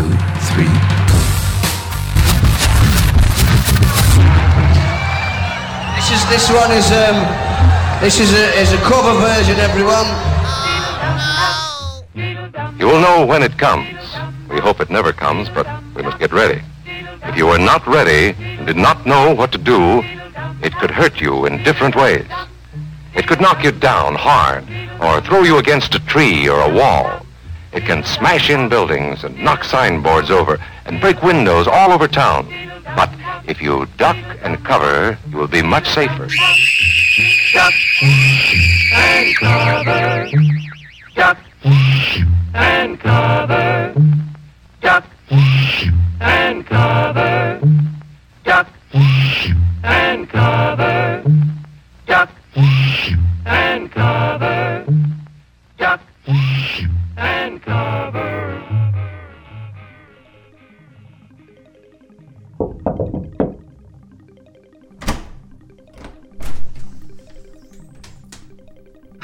two, three. This is this one is um this is a is a cover version, everyone. You will know when it comes. We hope it never comes, but we must get ready. If you are not ready and did not know what to do, it could hurt you in different ways. It could knock you down hard or throw you against a tree or a wall. It can smash in buildings and knock signboards over and break windows all over town. But if you duck and cover, you will be much safer. Duck and cover. Duck and cover. Duck and cover.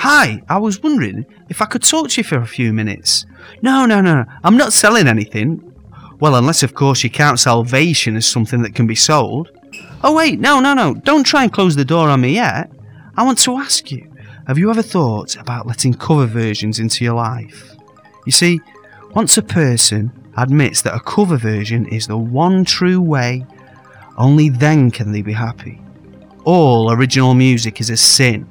Hi, I was wondering if I could talk to you for a few minutes. No, no, no, I'm not selling anything. Well, unless, of course, you count salvation as something that can be sold. Oh, wait, no, no, no, don't try and close the door on me yet. I want to ask you have you ever thought about letting cover versions into your life? You see, once a person admits that a cover version is the one true way, only then can they be happy. All original music is a sin.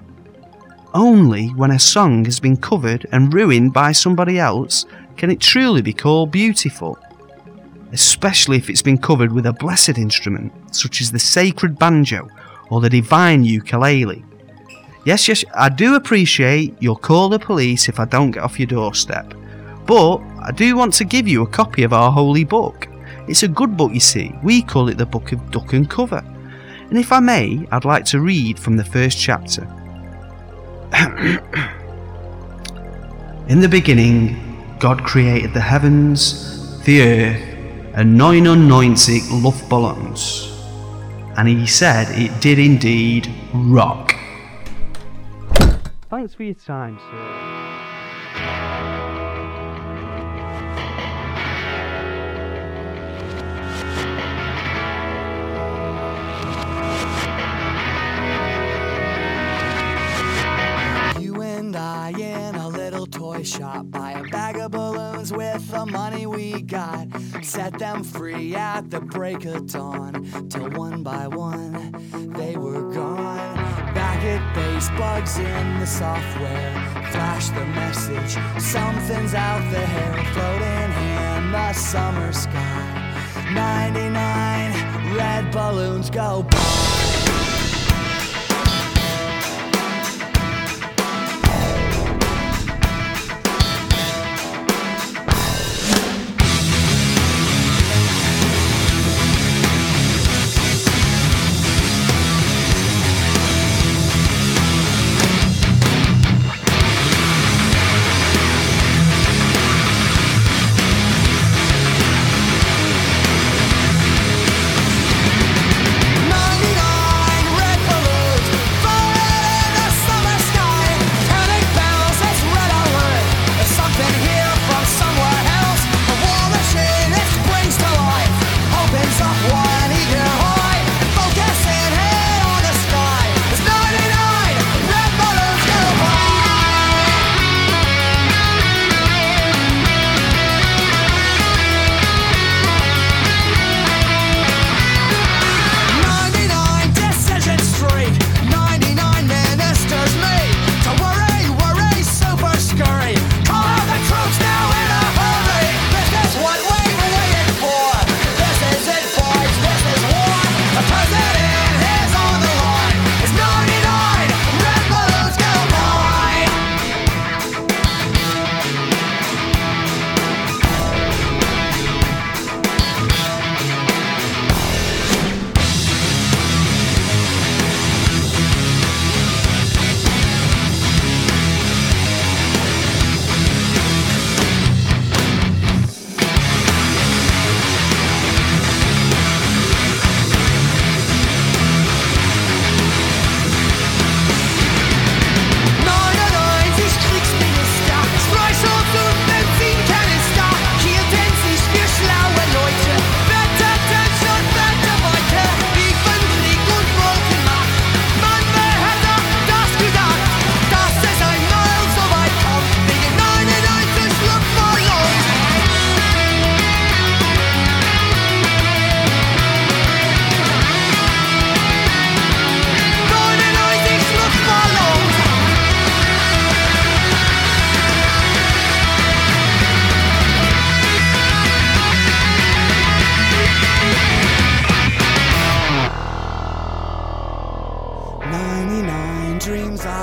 Only when a song has been covered and ruined by somebody else can it truly be called beautiful. Especially if it's been covered with a blessed instrument, such as the sacred banjo or the divine ukulele. Yes, yes, I do appreciate you'll call the police if I don't get off your doorstep, but I do want to give you a copy of our holy book. It's a good book, you see. We call it the Book of Duck and Cover. And if I may, I'd like to read from the first chapter. In the beginning, God created the heavens, the earth, and 99 luftballons. And he said it did indeed rock. Thanks for your time, sir. And I in a little toy shop buy a bag of balloons with the money we got. Set them free at the break of dawn. Till one by one they were gone. Back at base, bugs in the software. Flash the message. Something's out there floating in the summer sky. 99 red balloons go by.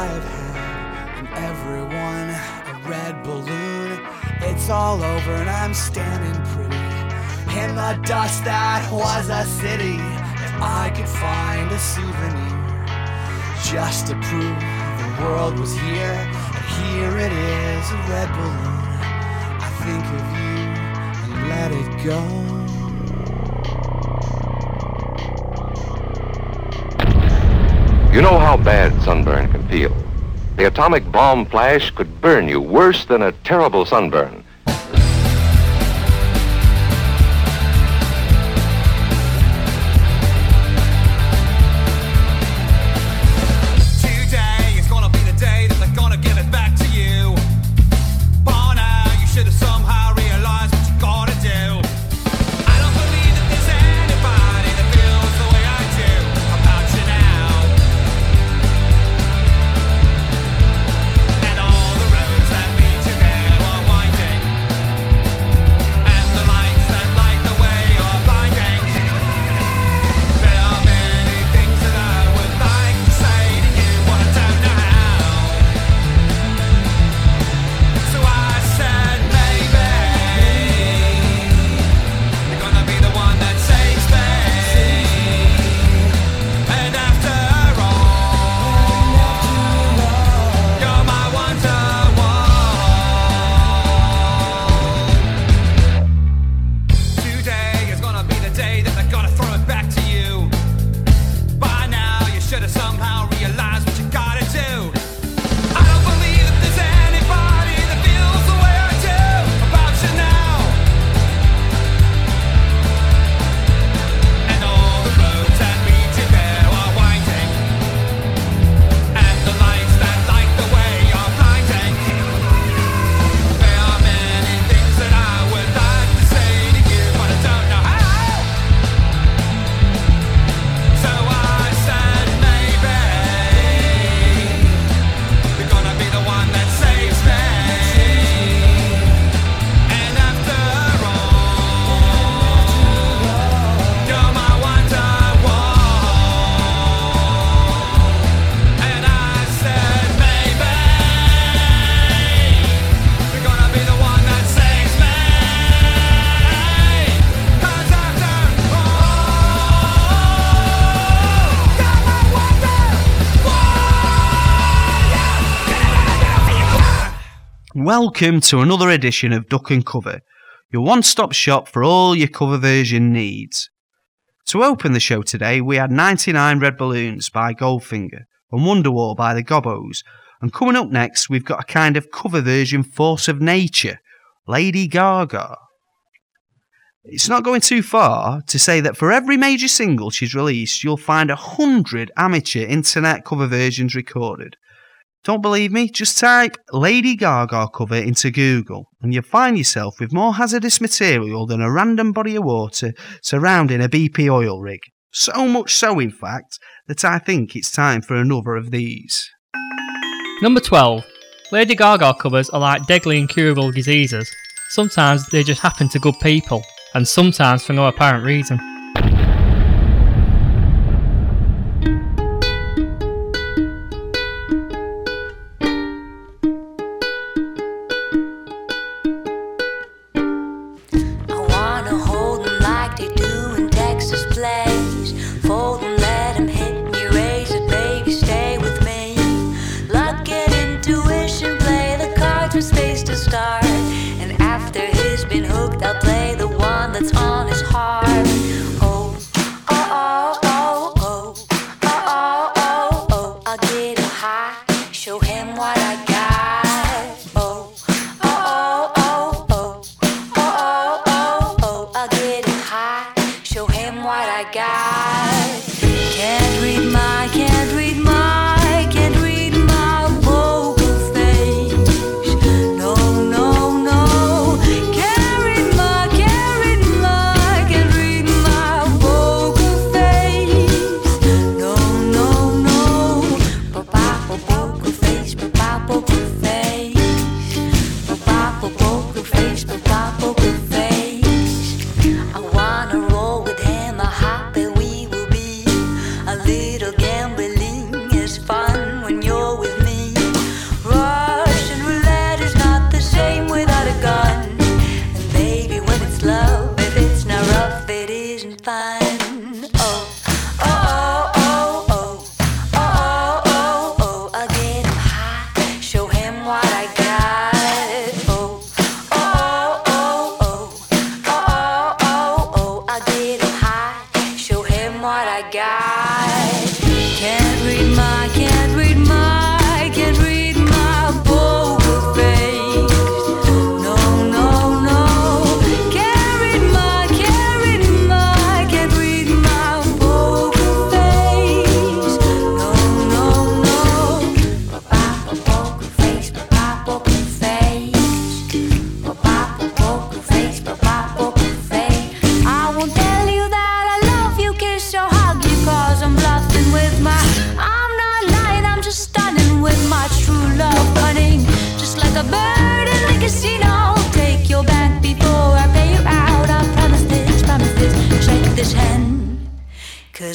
I have had from everyone a red balloon. It's all over and I'm standing pretty in the dust that was a city. If I could find a souvenir just to prove the world was here, and here it is a red balloon. I think of you and let it go. You know how bad sunburn can feel. The atomic bomb flash could burn you worse than a terrible sunburn. Welcome to another edition of Duck and Cover, your one stop shop for all your cover version needs. To open the show today, we had 99 Red Balloons by Goldfinger and Wonderwall by the Gobos. And coming up next, we've got a kind of cover version Force of Nature, Lady Gaga. It's not going too far to say that for every major single she's released, you'll find a hundred amateur internet cover versions recorded. Don't believe me? Just type Lady Gaga cover into Google and you'll find yourself with more hazardous material than a random body of water surrounding a BP oil rig. So much so, in fact, that I think it's time for another of these. Number 12. Lady Gaga covers are like deadly incurable diseases. Sometimes they just happen to good people, and sometimes for no apparent reason. what I got.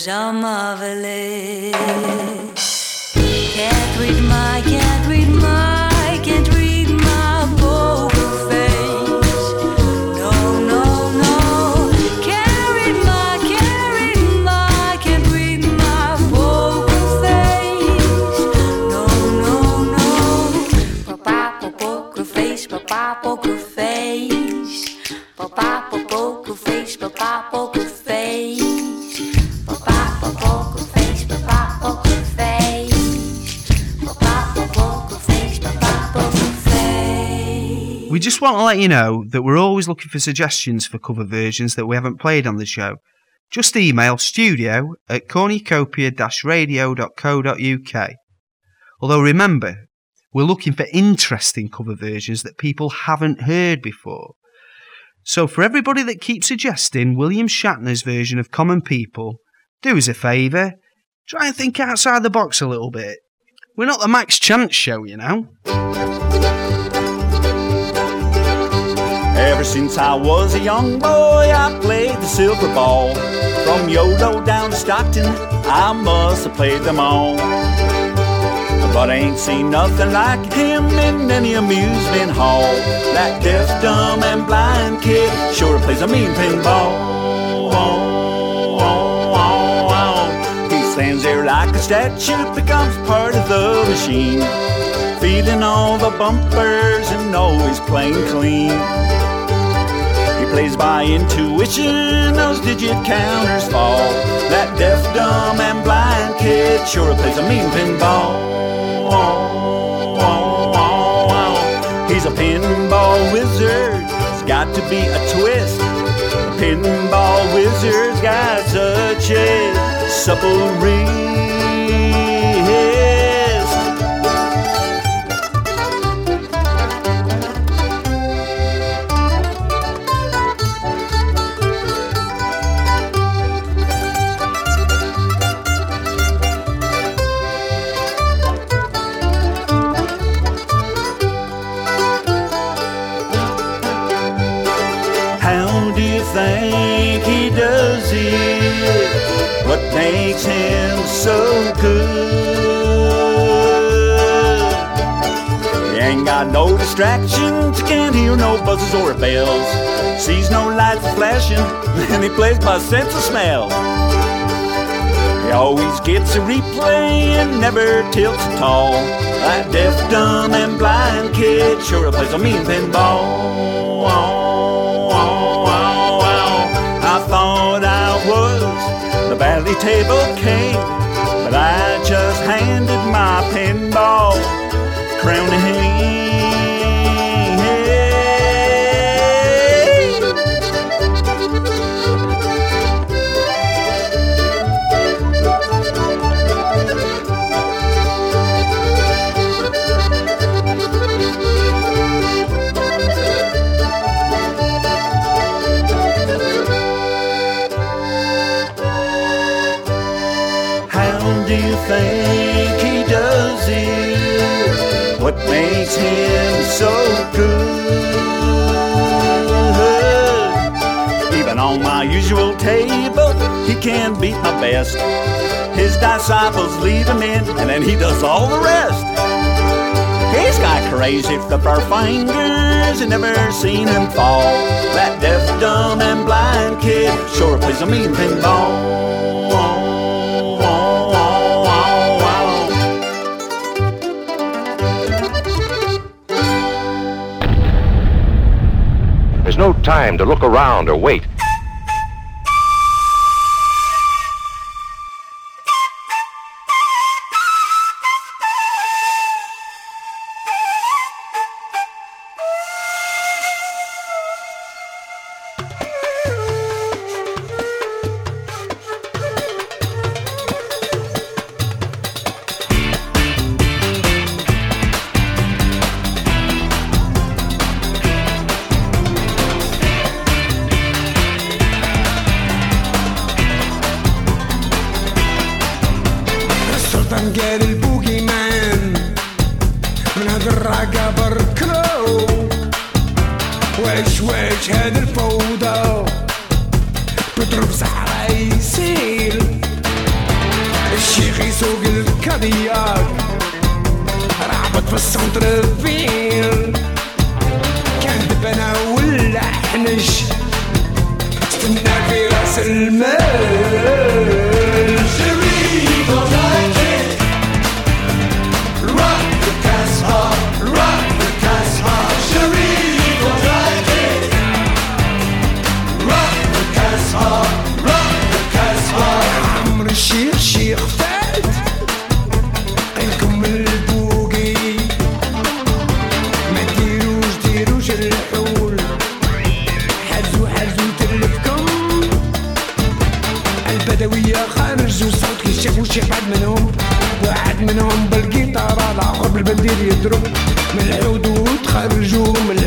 I'm marvelous. Want to let you know that we're always looking for suggestions for cover versions that we haven't played on the show. Just email studio at cornucopia-radio.co.uk. Although remember, we're looking for interesting cover versions that people haven't heard before. So for everybody that keeps suggesting William Shatner's version of Common People, do us a favour, try and think outside the box a little bit. We're not the Max Chance show, you know. Ever since I was a young boy, I played the silver ball. From Yolo down to Stockton, I must have played them all. But I ain't seen nothing like him in any amusement hall. That deaf, dumb, and blind kid sure plays a mean pinball. He stands there like a statue, becomes part of the machine. Feeling all the bumpers and always playing clean. Plays by intuition, those digit counters fall. That deaf, dumb, and blind kid sure plays a mean pinball. He's a pinball wizard, it's got to be a twist. A pinball wizard's got such a supple wrist. Makes him so good? He ain't got no distractions, can't hear no buzzes or bells. Sees no lights flashing, and he plays by sense of smell. He always gets a replay and never tilts at all. That deaf, dumb, and blind kid sure plays a mean pinball. I thought the Bally Table came, but I just handed my pinball crown to him. Makes him so good? Even on my usual table, he can beat my best. His disciples leave him in, and then he does all the rest. He's got crazy flipper fingers, and never seen him fall. That deaf, dumb, and blind kid sure plays a mean pinball. Time to look around or wait. صرت نقال البوكي مان من هاد الراقة بركلو واش واش هاد الفوضى؟ بضرب صحراء يسيل. الشيخ يسوق الكادياك. رعبت في السنتر فيل كان دبنا ولا حنش. استنى في راس المال. منهم بالقيطار على عقرب البندير يضرب من العود وتخرجوا من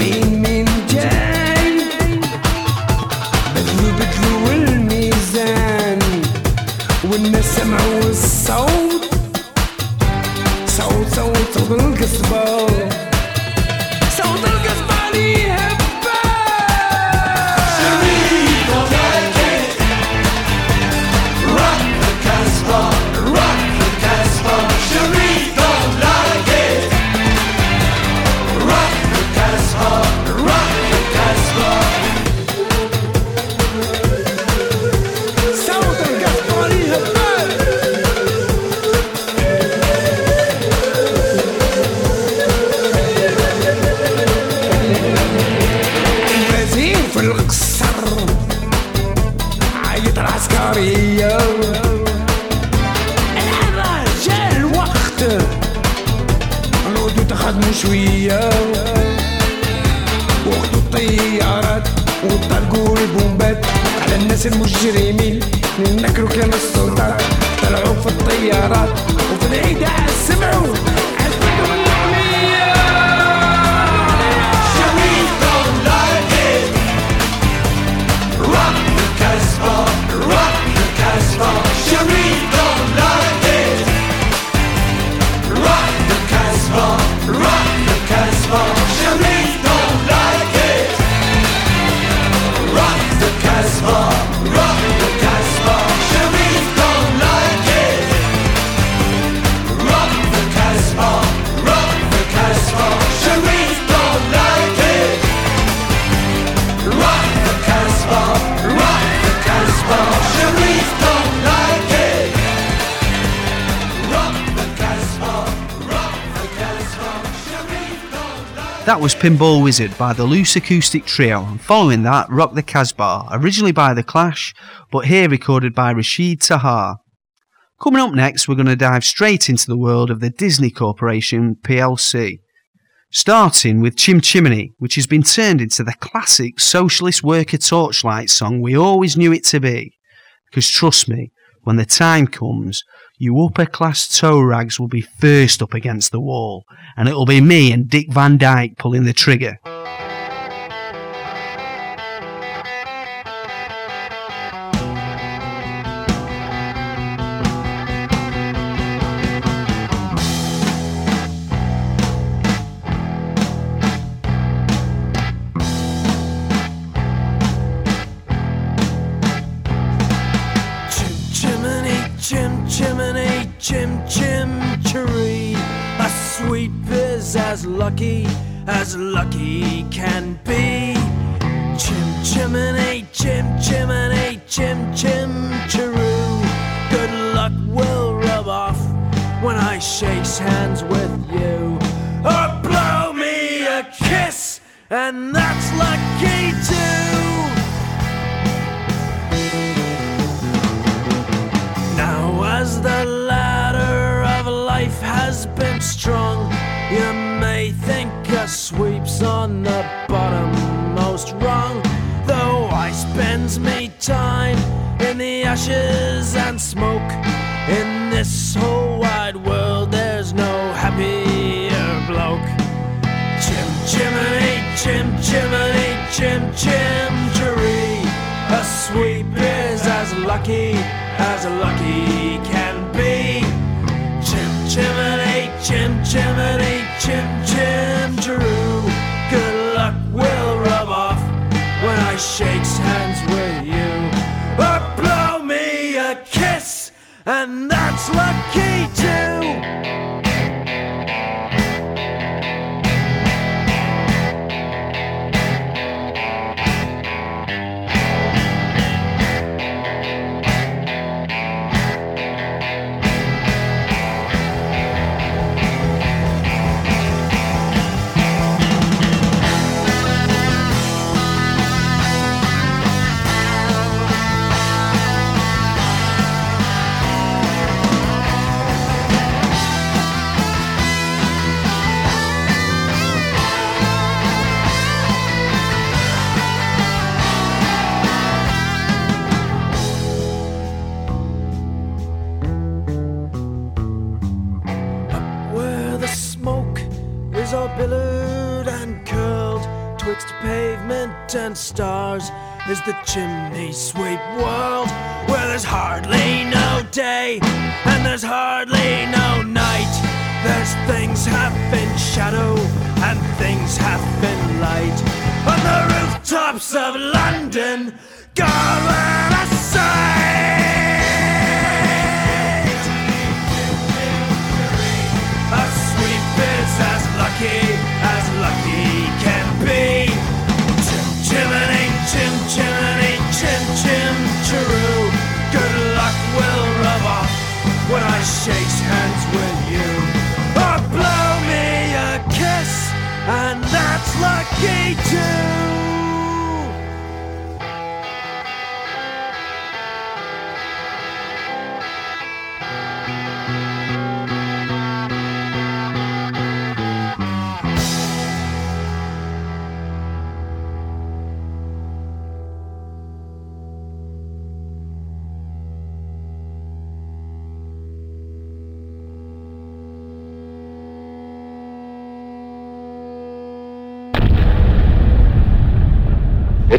me. That was Pinball Wizard by the Loose Acoustic Trio, and following that, Rock the Casbah, originally by The Clash, but here recorded by Rachid Taha. Coming up next, we're going to dive straight into the world of the Disney Corporation plc. Starting with Chim Chimney, which has been turned into the classic socialist worker torchlight song we always knew it to be. Because trust me, when the time comes, you upper class toe rags will be first up against the wall, and it'll be me and Dick Van Dyke pulling the trigger. Biz as lucky as lucky can be. Chim chimney, chim chimney, chim chim cheroo. Good luck will rub off when I shakes hands with you. Or blow me a kiss, and that's lucky too. Now as the ladder sweeps on the bottommost rung. Though I spends me time in the ashes and smoke. In this whole wide world, there's no happier bloke. Chim Jiminy, chim Jiminy, chim chim Jerry. A sweep is as lucky as lucky can be. Chim Jiminy, chim Jiminy, chim Jim cheroo. Good luck will rub off when I shakes hands with you. Or blow me a kiss, and that's lucky and stars is the chimney sweep world where there's hardly no day and there's hardly no night. There's things half in shadow and things half in light. On the rooftops of london gone out shakes hands with you. Or blow me a kiss, and that's lucky too.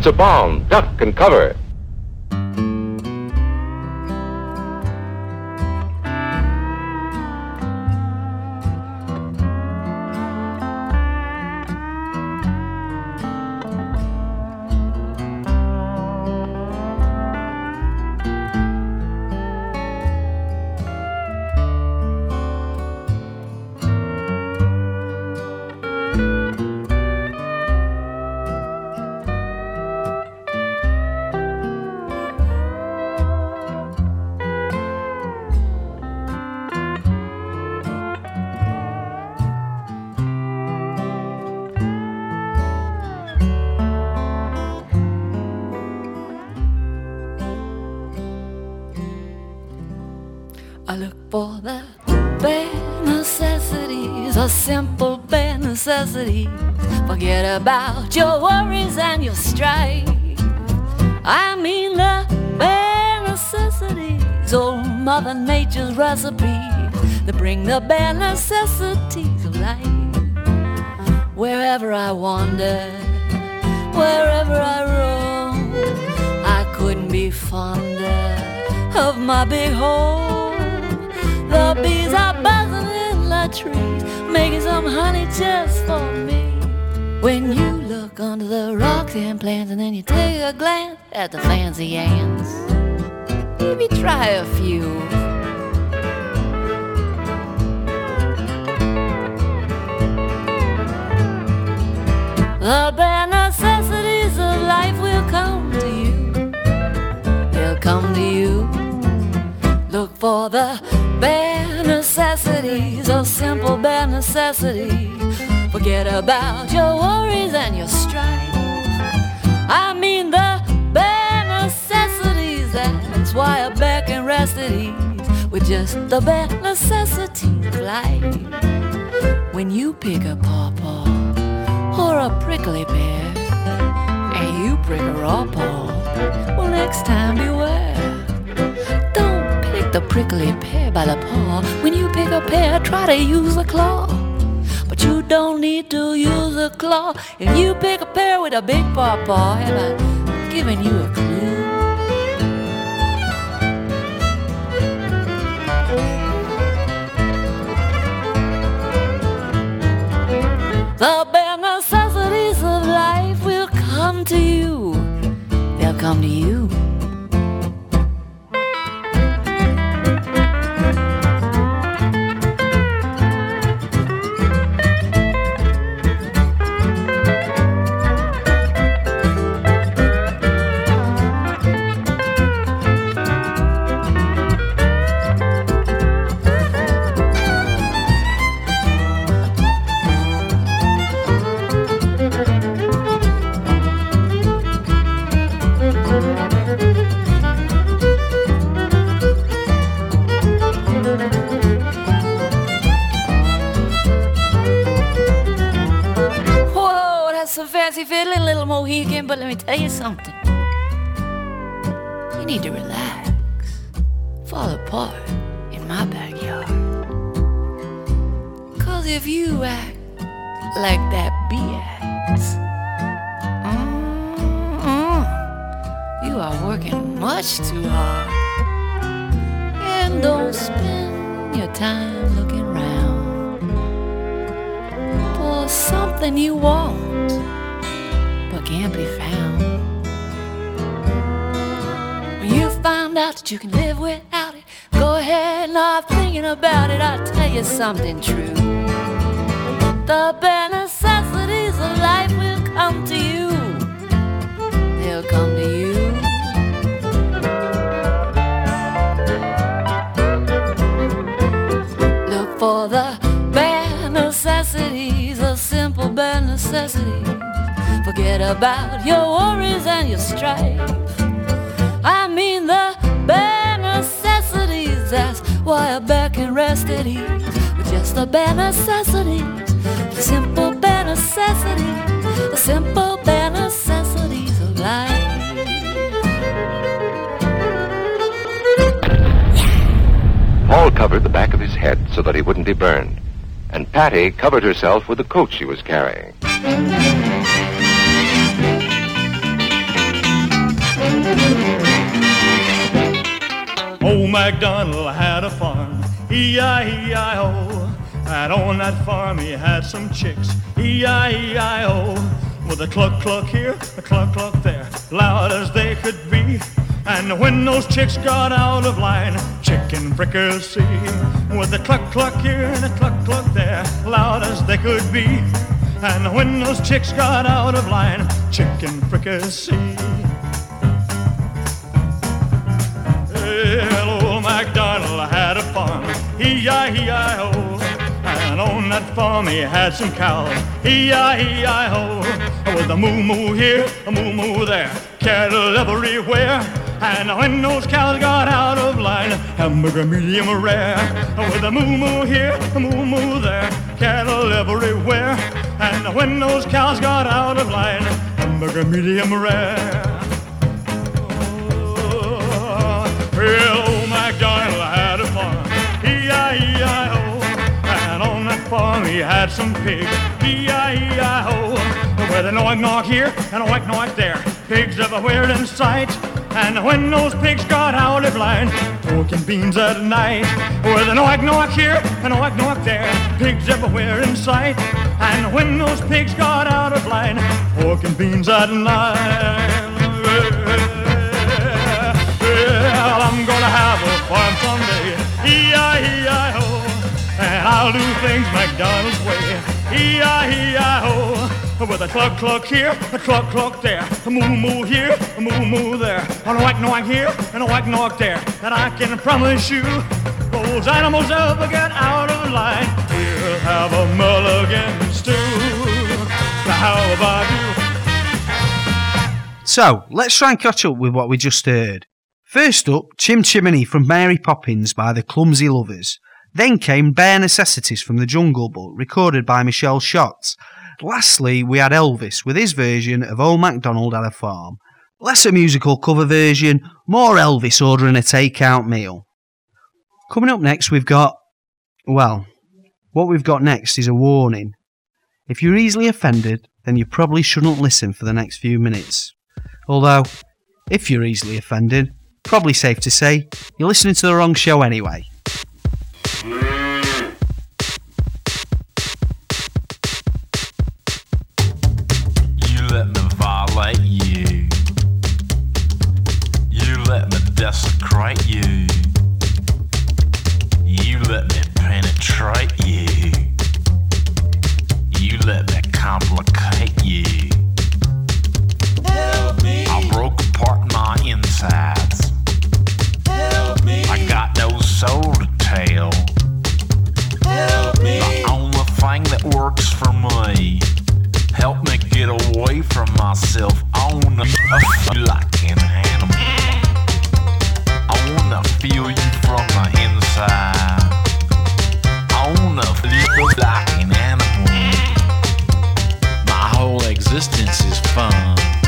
It's a bomb. Duck and cover. About your worries and your strife. I mean the bare necessities, old Mother Nature's recipe that bring the bare necessities of life. Wherever I wander, wherever I roam, I couldn't be fonder of my big home. The bees are buzzing in the trees, making some honey just for me. When you look under the rocks and plants, and then you take a glance at the fancy ants, maybe try a few. The bare necessities of life will come to you. They'll come to you. Look for the bare necessities, a simple bare necessity. Forget about your worries and your strife. I mean the bare necessities. That's why a bear can rest at ease with just the bare necessities of life. When you pick a pawpaw or a prickly pear, and you prick a raw paw, well next time beware. Don't pick the prickly pear by the paw. When you pick a pear, try to use a claw. But you don't need to use a claw. If you pick a pear with a big paw paw, have I given you a clue? The bare necessities of life will come to you. They'll come to you. But something true. The bare necessities of life will come to you. They'll come to you. Look for the bare necessities, the simple bare necessities. Forget about your worries and your strife. I mean the bare necessities. That's why a back rest at ease just the bare necessities, the simple bare necessities, the simple bare necessities of life. Paul covered the back of his head so that he wouldn't be burned, and Patty covered herself with the coat she was carrying. Old MacDonald had a farm, E-I-E-I-O. And on that farm he had some chicks, E-I-E-I-O. With a cluck cluck here, a cluck cluck there, loud as they could be. And when those chicks got out of line, chicken fricassee. With a cluck cluck here and a cluck cluck there, loud as they could be. And when those chicks got out of line, chicken fricassee. Well, old MacDonald had a farm, E-I-E-I-O. That farm he had some cows, E-I-E-I-O. With a moo-moo here, a moo-moo there, cattle everywhere. And when those cows got out of line, hamburger medium rare. With a moo-moo here, a moo-moo there, cattle everywhere. And when those cows got out of line, hamburger medium rare. Well, old MacDonald had farm he had some pigs, E-I-E-I-O. With a knock knock here and a whack knock there, pigs everywhere in sight. And when those pigs got out of line, and beans at night. With a knock knock here and a whack knock there, pigs everywhere in sight. And when those pigs got out of line, and beans at night. Well, I'm gonna have a farm someday. And I'll do things McDonald's way. E-I-E-I-O. With a cluck cluck here, a cluck cluck there, a moo moo here, a moo moo there, and a whack knock here, and a whack knock there. And I can promise you, those animals ever get out of line, we'll have a mulligan stew. Now how about you? So, let's try and catch up with what we just heard. First up, Chim Chimney from Mary Poppins by the Clumsy Lovers. Then came Bare Necessities from the Jungle Book, recorded by Michelle Schatz. Lastly, we had Elvis with his version of Old MacDonald Had a Farm. Less a musical cover version, more Elvis ordering a takeout meal. Coming up next, we've got. Well, what we've got next is a warning. If you're easily offended, then you probably shouldn't listen for the next few minutes. Although, if you're easily offended, probably safe to say you're listening to the wrong show anyway. Let me you. You let me penetrate you. You let me complicate you. Help me. I broke apart my insides. Help me. I got no soul to tell. Help me. The only thing that works for me. Help me get away from myself. Feel like an animal. Wanna feel you from the inside. I wanna feel like an animal. My whole existence is fun.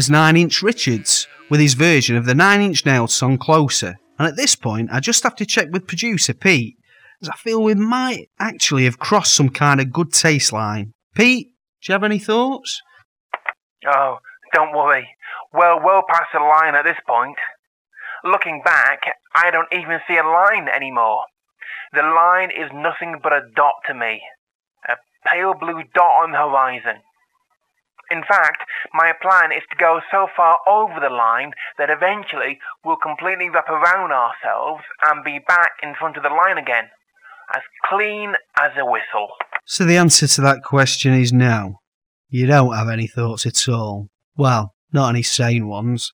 Was Nine Inch Richards with his version of the Nine Inch Nails song Closer. And at this point, I just have to check with producer Pete, as I feel we might actually have crossed some kind of good taste line. Pete, do you have any thoughts? Oh, don't worry. Well, well past the line at this point. Looking back, I don't even see a line anymore. The line is nothing but a dot to me. A pale blue dot on the horizon. In fact, my plan is to go so far over the line that eventually we'll completely wrap around ourselves and be back in front of the line again, as clean as a whistle. So the answer to that question is no. You don't have any thoughts at all. Well, not any sane ones.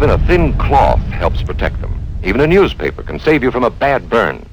Even a thin cloth helps protect them. Even a newspaper can save you from a bad burn.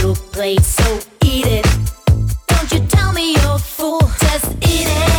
your plate, so eat it. Don't you tell me you're full, just eat it.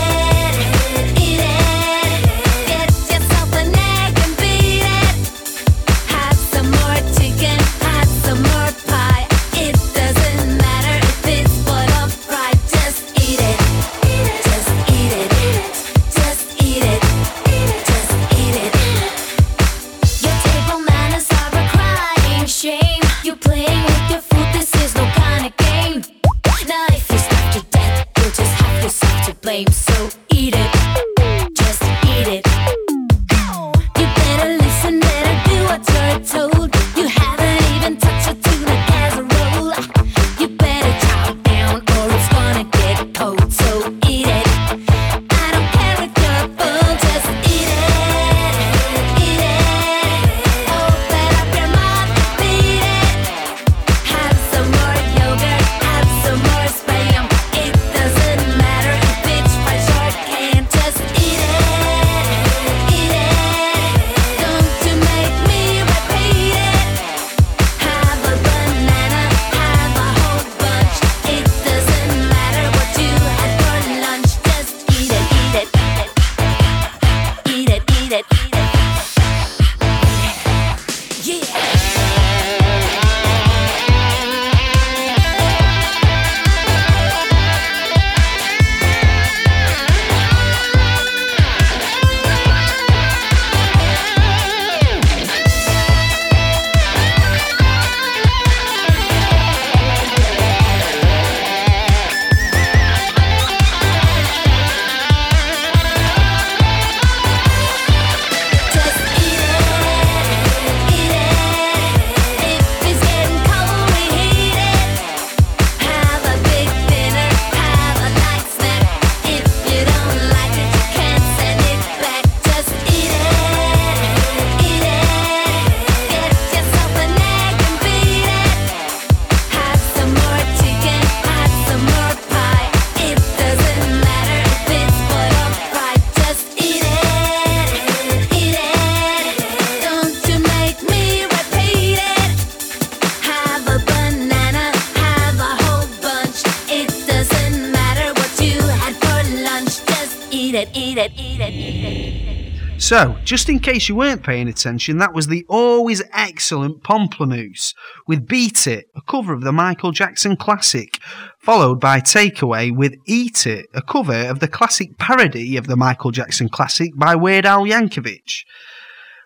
So, just in case you weren't paying attention, that was the always excellent Pomplamoose with Beat It, a cover of the Michael Jackson classic, followed by Takeaway with Eat It, a cover of the classic parody of the Michael Jackson classic by Weird Al Yankovic.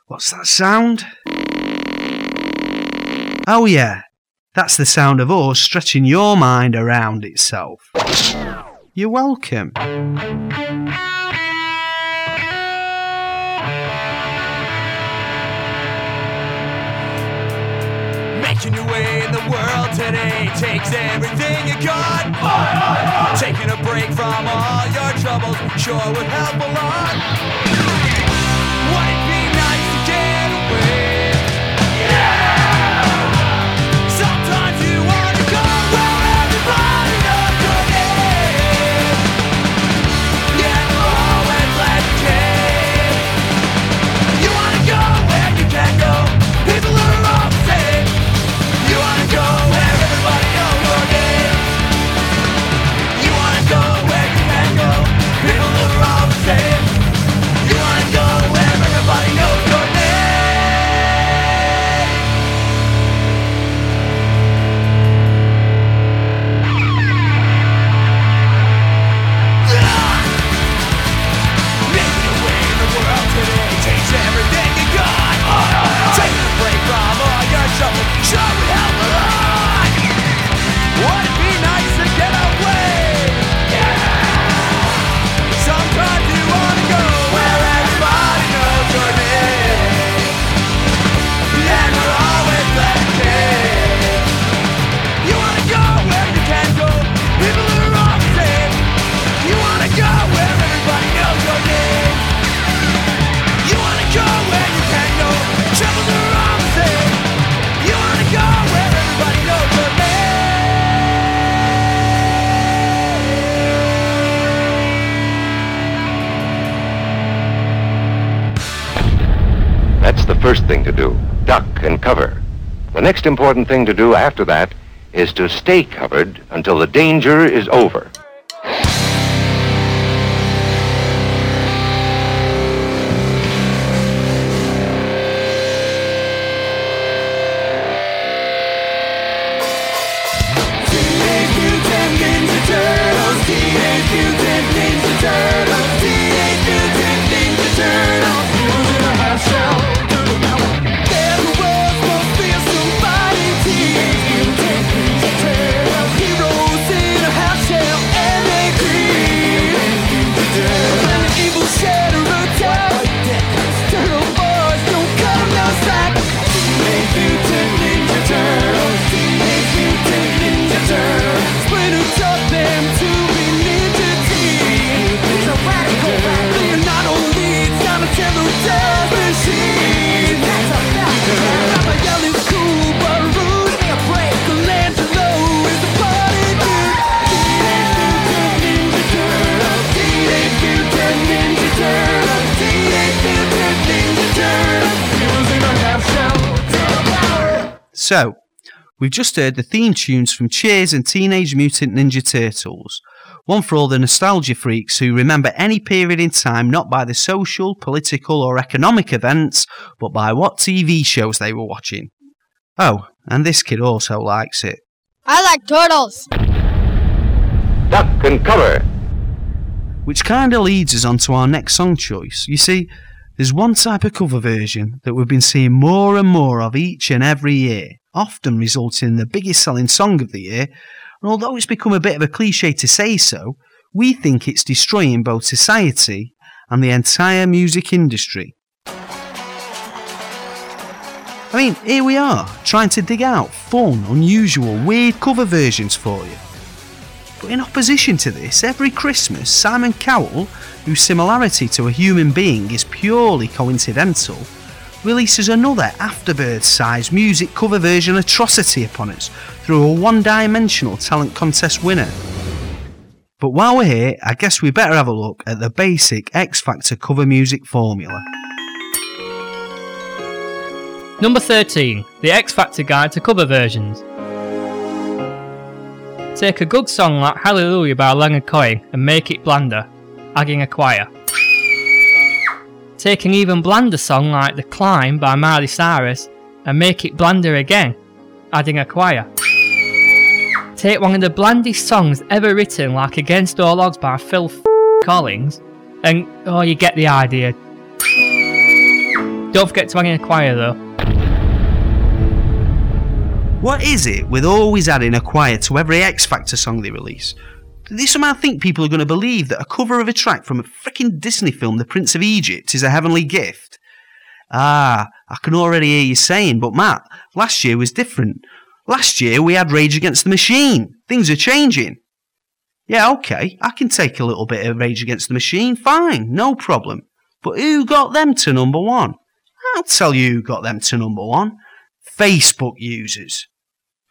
What's that sound? Oh, yeah, that's the sound of us stretching your mind around itself. You're welcome. Making your way in the world today takes everything you got. Taking a break from all your troubles sure would help a lot. Next important thing to do after that is to stay covered until the danger is over. So, we've just heard the theme tunes from Cheers and Teenage Mutant Ninja Turtles. One for all the nostalgia freaks who remember any period in time not by the social, political, or economic events, but by what TV shows they were watching. Oh, and this kid also likes it. I like turtles. Duck and cover. Which kind of leads us on to our next song choice. You see, there's one type of cover version that we've been seeing more and more of each and every year, often resulting in the biggest selling song of the year. And although it's become a bit of a cliche to say so, we think it's destroying both society and the entire music industry. I mean, here we are, trying to dig out fun, unusual, weird cover versions for you. But in opposition to this, every Christmas, Simon Cowell, whose similarity to a human being is purely coincidental, releases another Afterbird sized music cover version atrocity upon us through a one dimensional talent contest winner. But while we're here, I guess we better have a look at the basic X Factor cover music formula. Number 13. The X Factor Guide to Cover Versions. Take a good song like Hallelujah by Leonard Cohen and make it blander, adding a choir. Take an even blander song like The Climb by Miley Cyrus and make it blander again, adding a choir. Take one of the blandest songs ever written, like Against All Odds by Phil F- Collins, and oh, you get the idea. Don't forget to add in a choir though. What is it with always adding a choir to every X Factor song they release? They somehow think people are going to believe that a cover of a track from a freaking Disney film, The Prince of Egypt, is a heavenly gift? Ah, I can already hear you saying, but Matt, last year was different. Last year we had Rage Against the Machine. Things are changing. Yeah, okay, I can take a little bit of Rage Against the Machine, fine, no problem. But who got them to number one? I'll tell you who got them to number one. Facebook users.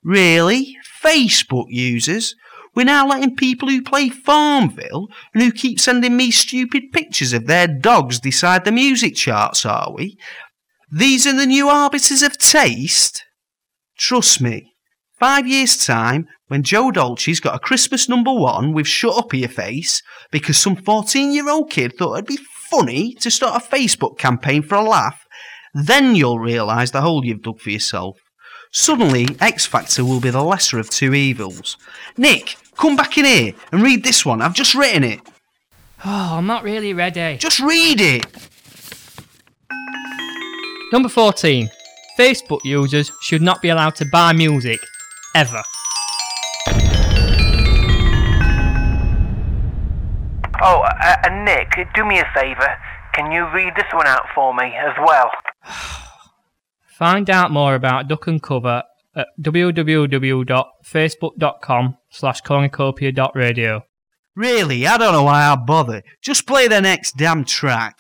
Really? Facebook users? We're now letting people who play Farmville and who keep sending me stupid pictures of their dogs decide the music charts, are we? These are the new arbiters of taste? Trust me, five years' time, when Joe Dolce's got a Christmas number one with Shut Up Your Face because some 14 year old kid thought it'd be funny to start a Facebook campaign for a laugh, then you'll realise the hole you've dug for yourself. Suddenly, X Factor will be the lesser of two evils. Nick, come back in here and read this one. I've just written it. Oh, I'm not really ready. Just read it. Number 14. Facebook users should not be allowed to buy music. Ever. Oh, uh, uh, Nick, do me a favour. Can you read this one out for me as well? Find out more about Duck and Cover at www.facebook.com slash cornucopia.radio. Really, I don't know why I bother. Just play the next damn track.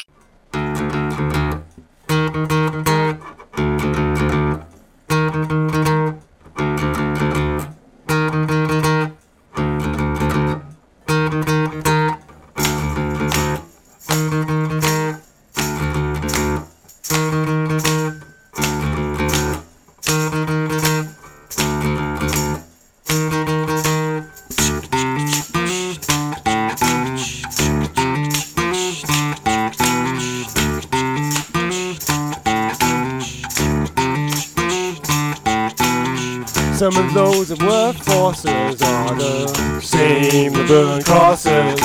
Forces are the same that burn crosses.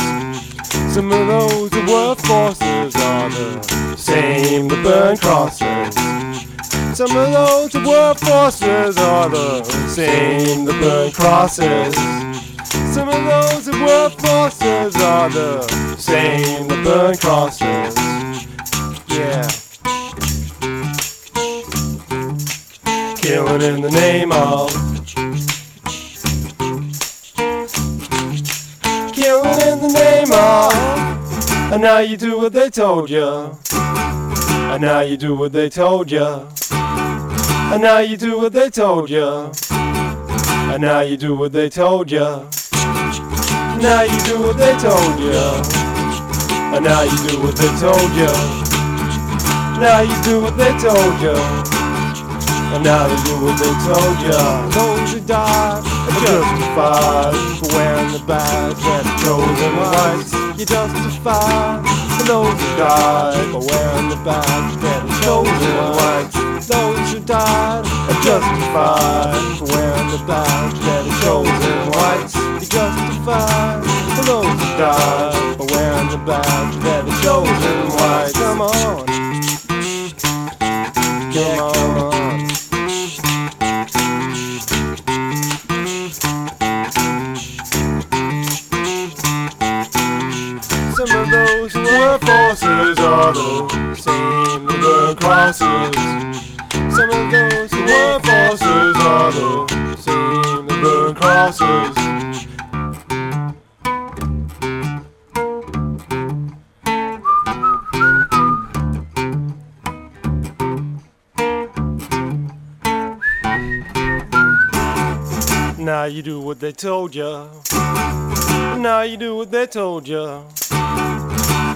Some of those that work forces are the same that burn crosses. Some of those that work forces are the same that burn crosses. Some of those that work forces are the same that burn crosses. Yeah. Killing in the name of Name of And now you do what they told you And now you do what they told you And now you do what they told you And now you do what they told you Now you do what they told you And now you do what they told you Now you do what they told you and now they do what they told. Those who died are justified for wearing the badge that chosen rights. You're justified for those who died for wearing the badge that chosen rights. Those who died are justified for wearing the badge that chosen rights. You're justified for those who died for wearing the badge that chosen rights. Come on. Come on. Forces are the same burn crosses. Some of those who were forces are the same burn crosses. Now you do what they told ya. Now you do what they told ya.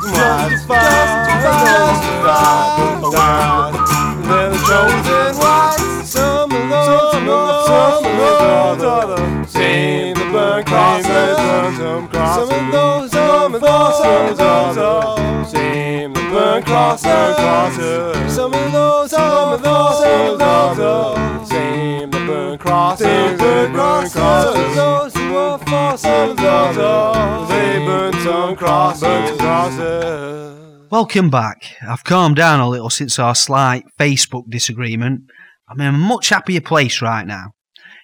Justified, justified. They're the chosen ones. Some of those, some of those, some of those are the seen the burn crosses. Some crosses. Some of those, some of those, some of those seen the burn crosses. Some of those, some of those, some of those are seen the burn crosses. Burn crosses. Some of those who were for some of those they burned some crosses. Burnt crosses. Welcome back. I've calmed down a little since our slight Facebook disagreement. I'm in a much happier place right now.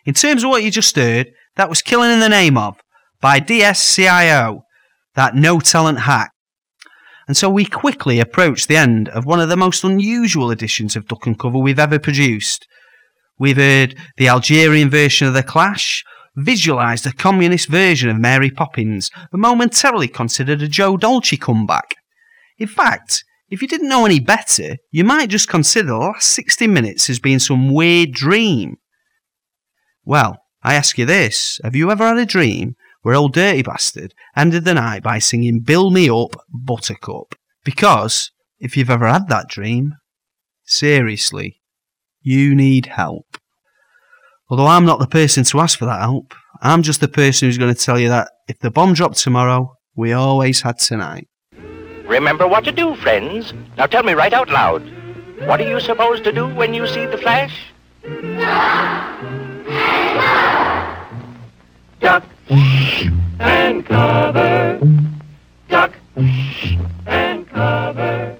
In terms of what you just heard, that was Killing in the Name of by DSCIO, that no talent hack. And so we quickly approach the end of one of the most unusual editions of Duck and Cover we've ever produced. We've heard the Algerian version of The Clash, visualised a communist version of Mary Poppins, and momentarily considered a Joe Dolce comeback. In fact, if you didn't know any better, you might just consider the last 60 minutes as being some weird dream. Well, I ask you this have you ever had a dream where Ol' Dirty Bastard ended the night by singing Build Me Up, Buttercup? Because if you've ever had that dream, seriously, you need help. Although I'm not the person to ask for that help, I'm just the person who's going to tell you that if the bomb dropped tomorrow, we always had tonight. Remember what to do, friends. Now tell me right out loud. What are you supposed to do when you see the flash? Duck and cover. Duck and cover.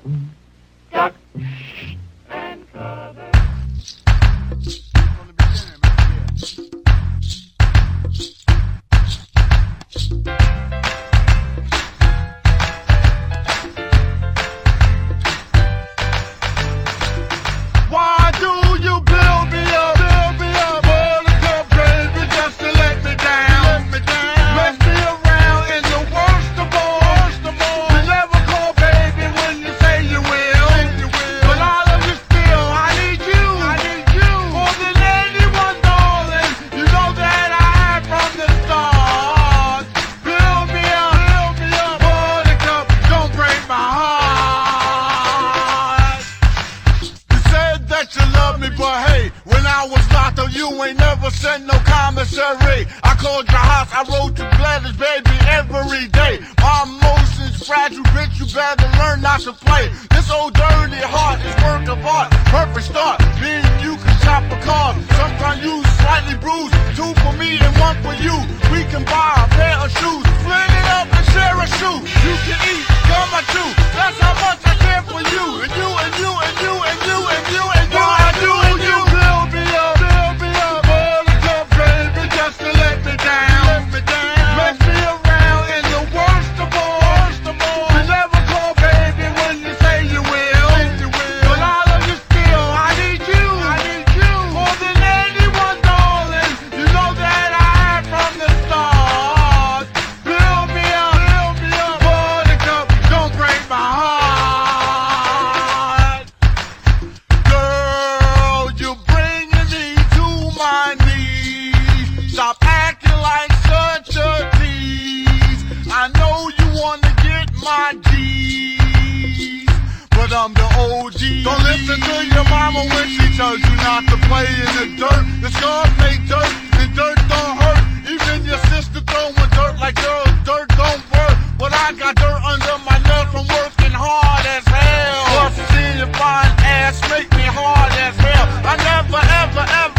I know you wanna get my G's, but I'm the OG. Don't listen to your mama when she tells you not to play in the dirt. It's gonna make dirt, and dirt don't hurt. Even your sister throwing dirt like girl, dirt don't work. But I got dirt under my nails from working hard as hell. Plus seeing fine ass make me hard as hell. I never, ever, ever